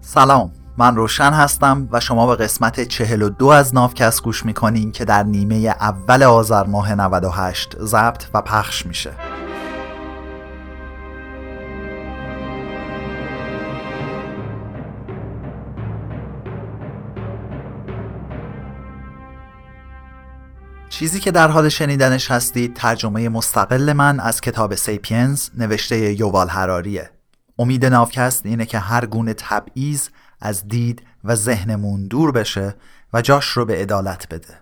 سلام من روشن هستم و شما به قسمت 42 از نافکست گوش می‌کنین که در نیمه اول آذر ماه 98 ضبط و پخش میشه. چیزی که در حال شنیدنش هستید ترجمه مستقل من از کتاب سیپینز نوشته یووال هراریه امید نافکست اینه که هر گونه تبعیض از دید و ذهنمون دور بشه و جاش رو به عدالت بده.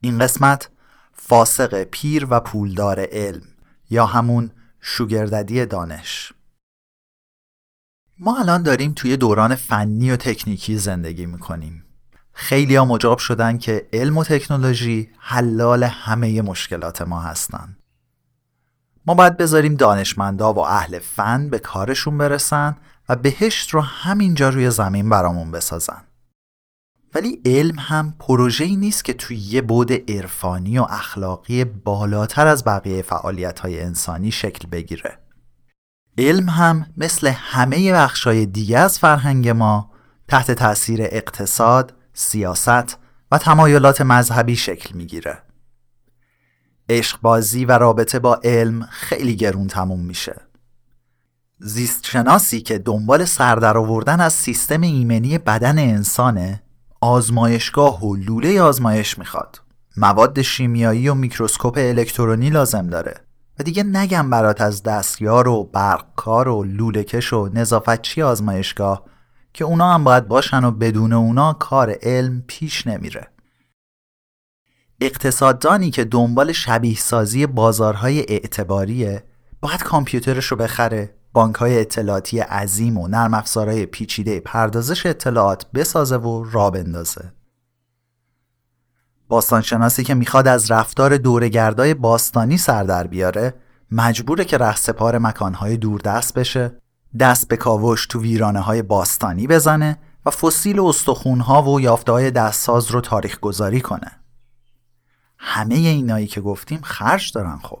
این قسمت فاسق پیر و پولدار علم یا همون شوگرددی دانش. ما الان داریم توی دوران فنی و تکنیکی زندگی می‌کنیم. خیلی ها مجاب شدن که علم و تکنولوژی حلال همه مشکلات ما هستن. ما باید بذاریم دانشمندا و اهل فن به کارشون برسن و بهشت رو همینجا روی زمین برامون بسازن. ولی علم هم پروژه‌ای نیست که توی یه بود عرفانی و اخلاقی بالاتر از بقیه فعالیت های انسانی شکل بگیره. علم هم مثل همه بخشای دیگه از فرهنگ ما تحت تاثیر اقتصاد، سیاست و تمایلات مذهبی شکل می‌گیره. عشقبازی و رابطه با علم خیلی گرون تموم میشه. زیست شناسی که دنبال سردر آوردن از سیستم ایمنی بدن انسانه آزمایشگاه و لوله آزمایش می‌خواد. مواد شیمیایی و میکروسکوپ الکترونی لازم داره. و دیگه نگم برات از دستیار و برقکار و لولهکش و نظافتچی آزمایشگاه که اونا هم باید باشن و بدون اونا کار علم پیش نمیره. اقتصاددانی که دنبال شبیه سازی بازارهای اعتباریه باید کامپیوترش رو بخره بانک های اطلاعاتی عظیم و نرم افزارهای پیچیده پردازش اطلاعات بسازه و را بندازه. باستانشناسی که می‌خواد از رفتار دورگردای باستانی سر در بیاره مجبوره که رهسپار مکانهای دوردست بشه دست به کاوش تو ویرانه های باستانی بزنه و فسیل استخونها و یافته های دستساز رو تاریخ گذاری کنه. همه اینایی که گفتیم خرج دارن خب.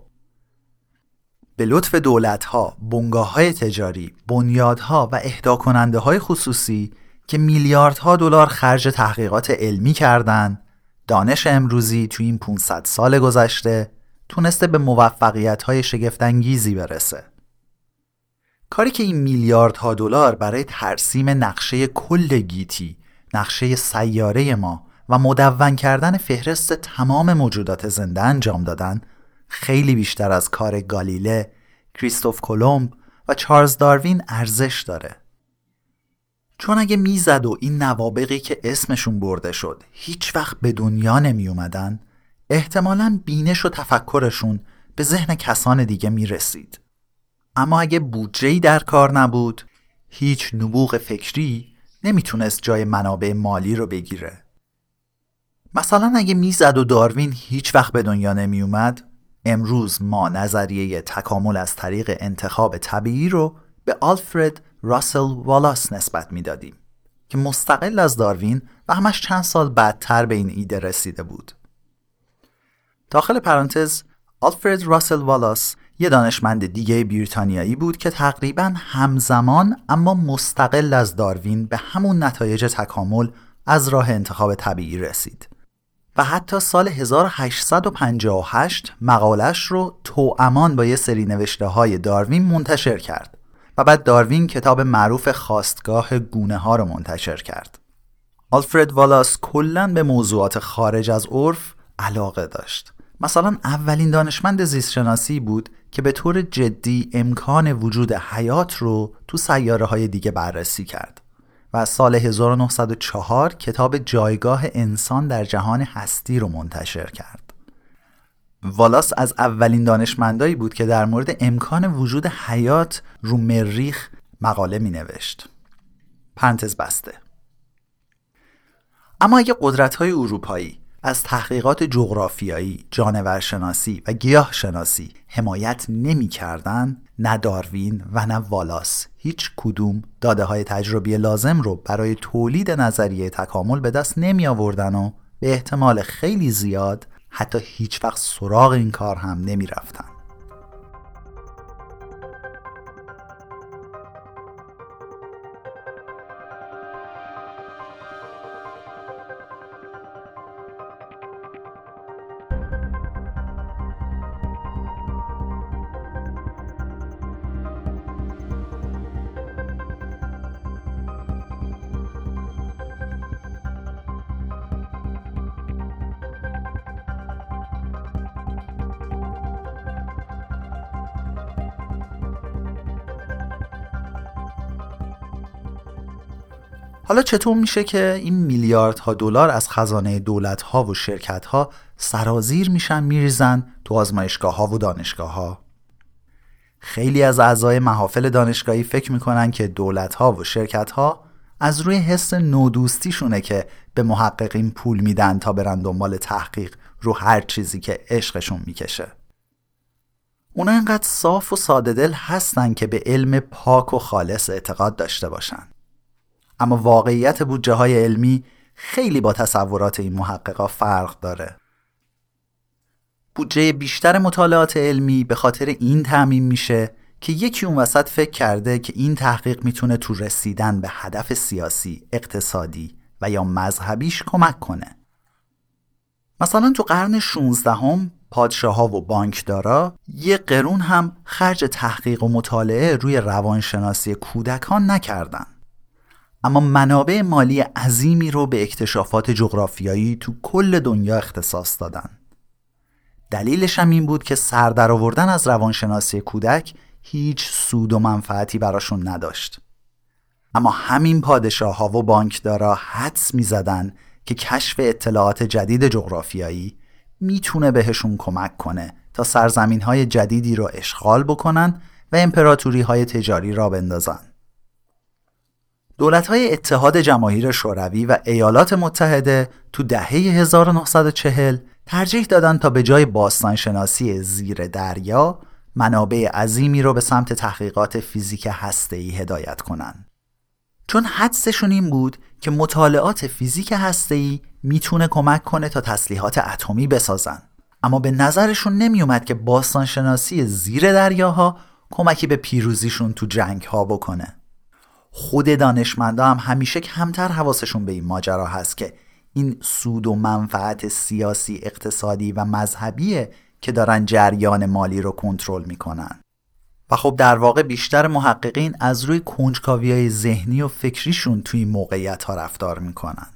به لطف دولت ها، بنگاه های تجاری، بنیادها و اهدا کننده های خصوصی که میلیاردها دلار خرج تحقیقات علمی کردن دانش امروزی تو این 500 سال گذشته تونسته به موفقیت های شگفتانگیزی برسه. کاری که این میلیاردها دلار برای ترسیم نقشه کل گیتی نقشه سیاره ما و مدون کردن فهرست تمام موجودات زنده انجام دادن خیلی بیشتر از کار گالیله، کریستوف کلمب و چارلز داروین ارزش داره. چون اگه می‌زد و این نوابقی که اسمشون برده شد هیچ وقت به دنیا نمی اومدن احتمالا بینش و تفکرشون به ذهن کسان دیگه می رسید. اما اگه بودجهی در کار نبود هیچ نبوغ فکری نمی‌تونست جای منابع مالی رو بگیره. مثلا اگه می‌زد و داروین هیچ وقت به دنیا نمی اومد امروز ما نظریه تکامل از طریق انتخاب طبیعی رو به آلفرد راسل والاس نسبت می‌دادیم که مستقل از داروین و همش چند سال بعدتر به این ایده رسیده بود. داخل پرانتز آلفرد راسل والاس یه دانشمند دیگه بریتانیایی بود که تقریبا همزمان اما مستقل از داروین به همون نتایج تکامل از راه انتخاب طبیعی رسید. و حتی سال 1858 مقالش رو امان با یه سری نوشته های داروین منتشر کرد و بعد داروین کتاب معروف خواستگاه گونه ها رو منتشر کرد. آلفرد والاس کلا به موضوعات خارج از عرف علاقه داشت. مثلا اولین دانشمند زیستشناسی بود که به طور جدی امکان وجود حیات رو تو سیاره های دیگه بررسی کرد. سال 1904 کتاب جایگاه انسان در جهان هستی رو منتشر کرد. والاس از اولین دانشمندایی بود که در مورد امکان وجود حیات رو مریخ مقاله می نوشت. پرنتز بسته. اما اگه قدرت های اروپایی از تحقیقات جغرافیایی، جانورشناسی و گیاهشناسی حمایت نمی کردن نه داروین و نه والاس هیچ کدوم داده های تجربی لازم رو برای تولید نظریه تکامل به دست نمی آوردن و به احتمال خیلی زیاد حتی هیچ وقت سراغ این کار هم نمی رفتن. حالا چطور میشه که این میلیاردها دلار از خزانه دولت ها و شرکت ها سرازیر میشن میریزن تو آزمایشگاه ها و دانشگاه ها خیلی از اعضای محافل دانشگاهی فکر می‌کنن که دولت ها و شرکت ها از روی حس نودوستیشونه که به محققین پول میدن تا برن دنبال تحقیق رو هر چیزی که عشقشون می‌کشه. اونا انقدر صاف و ساده دل هستن که به علم پاک و خالص اعتقاد داشته باشن. اما واقعیت بودجه های علمی خیلی با تصورات این محققا فرق داره بودجه بیشتر مطالعات علمی به خاطر این تعمین میشه که یکی اون وسط فکر کرده که این تحقیق می‌تونه تو رسیدن به هدف سیاسی، اقتصادی و یا مذهبیش کمک کنه. مثلا تو قرن 16 هم پادشاه ها و بانکدارا یه قرون هم خرج تحقیق و مطالعه روی روانشناسی کودکان نکردن. اما منابع مالی عظیمی رو به اکتشافات جغرافیایی تو کل دنیا اختصاص دادن. دلیلش هم این بود که سر آوردن از روانشناسی کودک هیچ سود و منفعتی براشون نداشت. اما همین پادشاه ها و بانکدارا حدس می زدن که کشف اطلاعات جدید جغرافیایی می‌تونه بهشون کمک کنه تا سرزمین های جدیدی رو اشغال بکنن و امپراتوری های تجاری را بندازن. دولت های اتحاد جماهیر شوروی و ایالات متحده تو دهه 1940 ترجیح دادن تا به جای باستانشناسی زیر دریا منابع عظیمی رو به سمت تحقیقات فیزیک هسته‌ای هدایت کنن. چون حدسشون این بود که مطالعات فیزیک هسته‌ای می‌تونه کمک کنه تا تسلیحات اتمی بسازن. اما به نظرشون نمیومد که باستانشناسی زیر دریاها کمکی به پیروزیشون تو جنگ ها بکنه. خود دانشمندا هم همیشه کمتر حواسشون به این ماجرا هست که این سود و منفعت سیاسی اقتصادی و مذهبیه که دارن جریان مالی رو کنترل می‌کنن. و خب در واقع بیشتر محققین از روی کنجکاوی های ذهنی و فکریشون توی این موقعیت ها رفتار می‌کنن.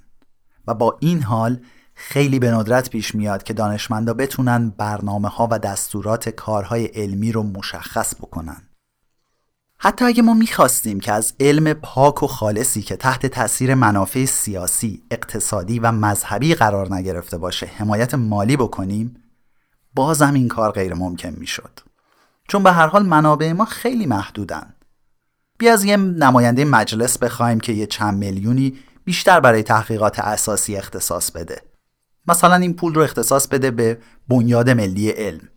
و با این حال خیلی به ندرت پیش میاد که دانشمندا بتونن برنامه ها و دستورات کارهای علمی رو مشخص بکنن. حتی اگه ما می‌خواستیم که از علم پاک و خالصی که تحت تاثیر منافع سیاسی، اقتصادی و مذهبی قرار نگرفته باشه حمایت مالی بکنیم بازم این کار غیر ممکن می‌شد. چون به هر حال منابع ما خیلی محدودن. بیا از یه نماینده مجلس بخوایم که یه چند میلیونی بیشتر برای تحقیقات اساسی اختصاص بده. مثلا این پول رو اختصاص بده به بنیاد ملی علم.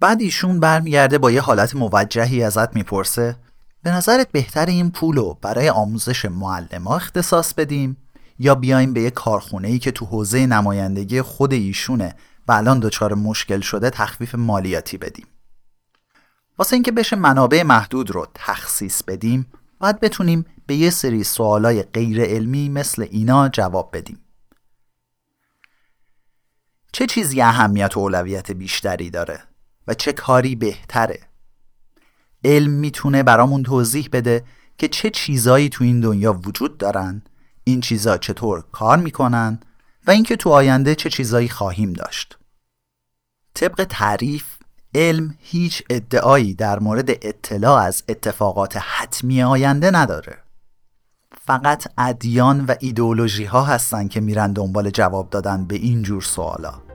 بعد ایشون برمیگرده با یه حالت موجهی ازت می‌پرسه به نظرت بهتر این پول رو برای آموزش معلم اختصاص بدیم؟ یا بیایم به یه کارخونه ای که تو حوزه نمایندگی خود ایشونه و الان دچار مشکل شده تخفیف مالیاتی بدیم؟ واسه اینکه بشه منابع محدود رو تخصیص بدیم باید بتونیم به یه سری سوالای غیر علمی مثل اینا جواب بدیم. چه چیزی اهمیت و اولویت بیشتری داره و چه کاری بهتره؟ علم می‌تونه برامون توضیح بده که چه چیزایی تو این دنیا وجود دارن این چیزا چطور کار می‌کنن و اینکه تو آینده چه چیزایی خواهیم داشت. طبق تعریف علم هیچ ادعایی در مورد اطلاع از اتفاقات حتمی آینده نداره. فقط ادیان و ایدئولوژی ها هستن که میرن دنبال جواب دادن به این جور سوالا.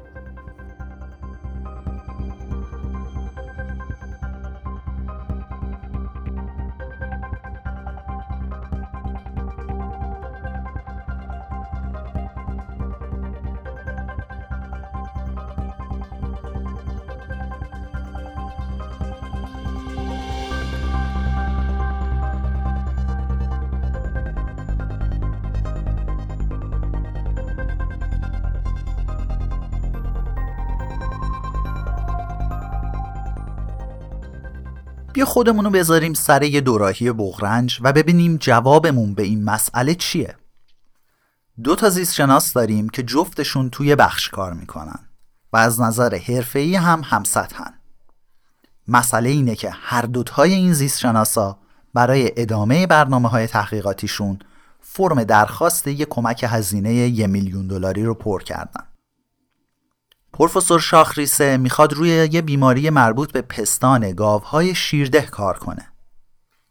بیا خودمونو بذاریم سر یه دوراهی بغرنج و ببینیم جوابمون به این مسئله چیه. دو تا زیست شناس داریم که جفتشون توی بخش کار می‌کنن و از نظر حرفه‌ای هم همسطحن. مسئله اینه که هر دوتای این زیست شناسا برای ادامه برنامه های تحقیقاتیشون فرم درخواست یه کمک هزینه یه میلیون دلاری رو پر کردن. پروفسور شاخریسه می‌خواد روی یه بیماری مربوط به پستان گاوهای شیرده کار کنه.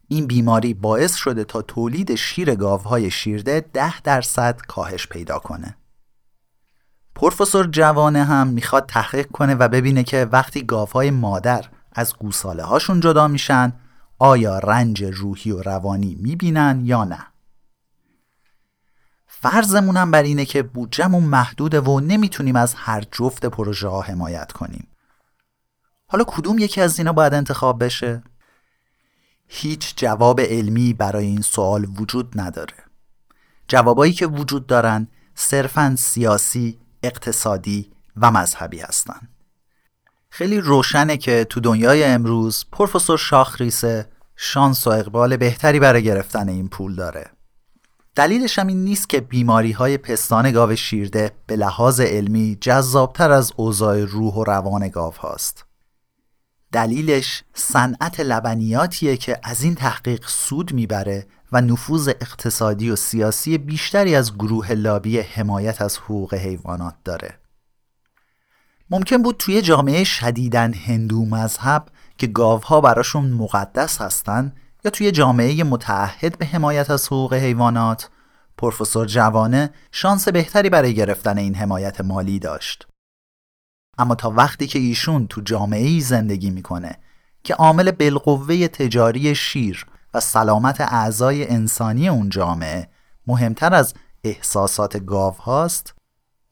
این بیماری باعث شده تا تولید شیر گاوهای شیرده ده درصد کاهش پیدا کنه. پروفسور جوانه هم می‌خواد تحقیق کنه و ببینه که وقتی گاوهای مادر از گوساله هاشون جدا میشن آیا رنج روحی و روانی می‌بینن یا نه فرضمونم بر اینه که بودجمون محدوده و نمی‌تونیم از هر جفت پروژه ها حمایت کنیم حالا کدوم یکی از اینا باید انتخاب بشه؟ هیچ جواب علمی برای این سوال وجود نداره جوابایی که وجود دارن صرفا سیاسی، اقتصادی و مذهبی هستند. خیلی روشنه که تو دنیای امروز پروفسور شاخریسه شانس و اقبال بهتری برای گرفتن این پول داره دلیلش هم این نیست که بیماری های پستان گاو شیرده به لحاظ علمی جذابتر از اوضاع روح و روان گاو هاست. دلیلش صنعت لبنیاتیه که از این تحقیق سود می‌بره و نفوذ اقتصادی و سیاسی بیشتری از گروه لابی حمایت از حقوق حیوانات داره. ممکن بود توی جامعه شدیدن هندو مذهب که گاوها براشون مقدس هستن یا توی جامعه متعهد به حمایت از حقوق حیوانات پروفسور جوانه شانس بهتری برای گرفتن این حمایت مالی داشت. اما تا وقتی که ایشون تو جامعه ای زندگی می‌کنه که عامل بالقوه تجاری شیر و سلامت اعضای انسانی اون جامعه مهمتر از احساسات گاو هاست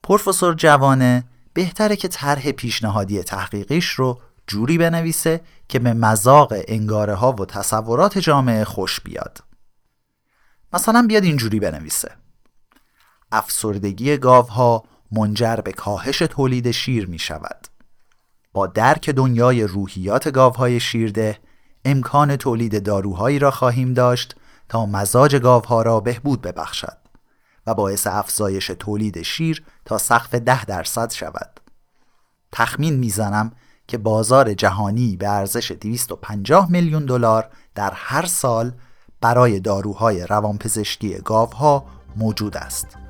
پروفسور جوانه بهتره که طرح پیشنهادی تحقیقیش رو جوری بنویسه که به مذاق انگاره ها و تصورات جامعه خوش بیاد. مثلا بیاد اینجوری بنویسه. افسردگی گاوها منجر به کاهش تولید شیر می شود با درک دنیای روحیات گاوهای شیرده امکان تولید داروهایی را خواهیم داشت تا مزاج گاوها را بهبود ببخشد و باعث افزایش تولید شیر تا سقف ده درصد شود. تخمین می‌زنم که بازار جهانی به ارزش 250 میلیون دلار در هر سال برای داروهای روانپزشکی گاوها موجود است.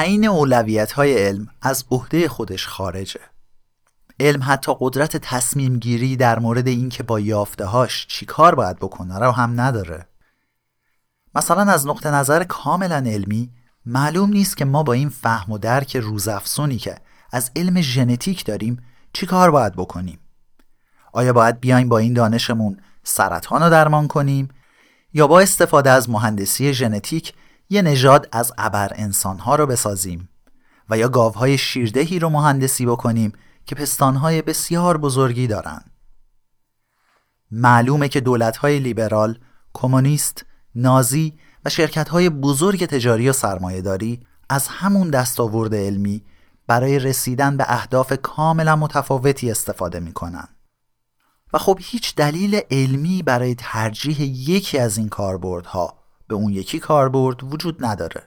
تعیین اولویت های علم از عهده خودش خارجه. علم حتی قدرت تصمیم گیری در مورد اینکه با یافته هاش چی کار باید بکنه رو هم نداره. مثلا از نقطه نظر کاملا علمی معلوم نیست که ما با این فهم و درک روزافزونی که از علم ژنتیک داریم چی کار باید بکنیم. آیا باید بیایم با این دانشمون سرطان رو درمان کنیم یا با استفاده از مهندسی ژنتیک یه نژاد از ابر انسانها رو بسازیم و یا گاوهای شیردهی رو مهندسی بکنیم که پستانهای بسیار بزرگی دارن. معلومه که دولتهای لیبرال، کمونیست، نازی و شرکتهای بزرگ تجاری و سرمایهداری از همون دستاورد علمی برای رسیدن به اهداف کاملا متفاوتی استفاده می‌کنن. و خب هیچ دلیل علمی برای ترجیح یکی از این کاربردها به اون یکی کاربرد وجود نداره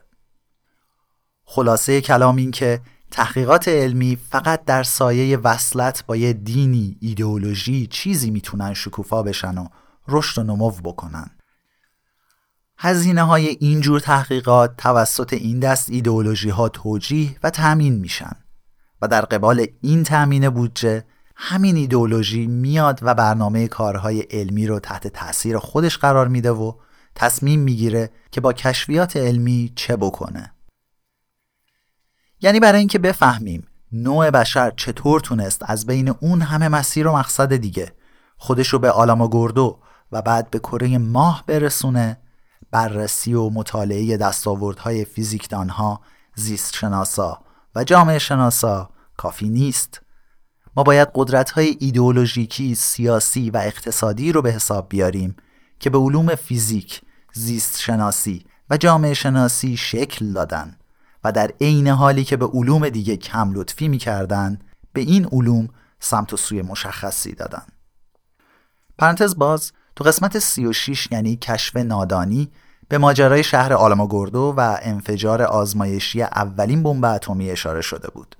خلاصه کلام این که تحقیقات علمی فقط در سایه وصلت با یه دینی، ایدئولوژی، چیزی می‌تونن شکوفا بشن و رشد و نمو بکنن. هزینه های اینجور تحقیقات توسط این دست ایدئولوژی ها توجیه و تأمین میشن و در قبال این تأمین بودجه همین ایدئولوژی میاد و برنامه کارهای علمی رو تحت تاثیر خودش قرار میده و تصمیم می‌گیره که با کشفیات علمی چه بکنه. یعنی برای اینکه بفهمیم نوع بشر چطور تونست از بین اون همه مسیر و مقصد دیگه خودش رو به آلاما گردو و بعد به کره ماه برسونه بررسی و مطالعه دستاوردهای فیزیکدانها زیست شناسا و جامعه شناسا کافی نیست. ما باید قدرت های ایدئولوژیکی، سیاسی و اقتصادی رو به حساب بیاریم که به علوم فیزیک، زیست شناسی و جامعه شناسی شکل دادن و در عین حالی که به علوم دیگه کم لطفی می‌کردن به این علوم سمت و سوی مشخصی دادن پرانتز باز تو قسمت 36 یعنی کشف نادانی به ماجرای شهر آلماگوردو و انفجار آزمایشی اولین بمب اتمی اشاره شده بود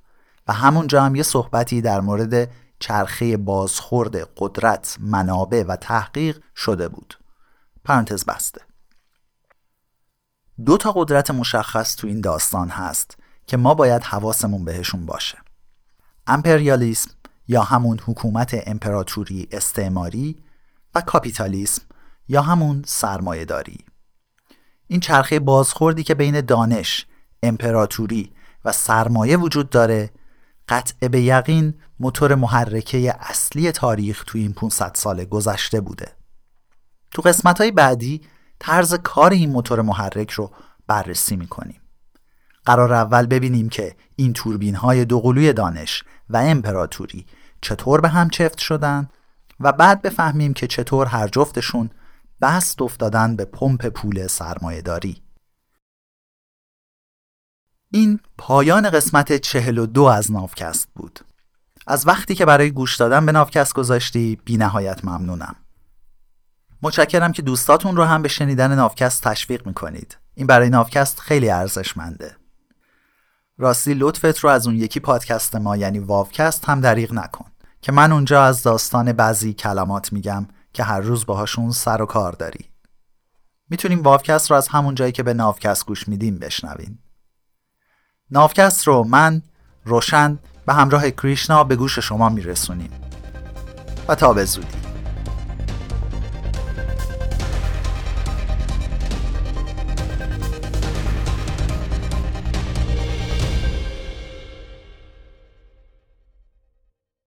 و همونجا هم یه صحبتی در مورد چرخه بازخورد قدرت، منابع و تحقیق شده بود. پرانتز بسته. دو تا قدرت مشخص تو این داستان هست که ما باید حواسمون بهشون باشه. امپریالیسم یا همون حکومت امپراتوری استعماری و کاپیتالیسم یا همون سرمایه داری. این چرخه بازخوردی که بین دانش، امپراتوری و سرمایه وجود داره قطع به یقین موتور محرکه اصلی تاریخ تو این 500 سال گذشته بوده. تو قسمت های بعدی طرز کار این موتور محرک رو بررسی می‌کنیم. قرار اول ببینیم که این توربین های دوقلوی دانش و امپراتوری چطور به هم چفت شدن و بعد بفهمیم که چطور هر جفتشون بست افتادن به پمپ پول سرمایه داری. این پایان قسمت 42 از نافکست بود. از وقتی که برای گوش دادن به نافکست گذاشتی بی نهایت ممنونم. متشکرم که دوستاتون رو هم به شنیدن نافکست تشویق می‌کنید. این برای نافکست خیلی ارزشمنده. راستی لطفت رو از اون یکی پادکست ما یعنی واوکست هم دریغ نکن که من اونجا از داستان بعضی کلمات میگم که هر روز باهاشون سر و کار داری. می‌تونیم واوکست رو از همون جایی که به نافکست گوش میدیم بشنوین. نافکست رو من روشن به همراه کریشنا به گوش شما میرسونیم و تا به زودی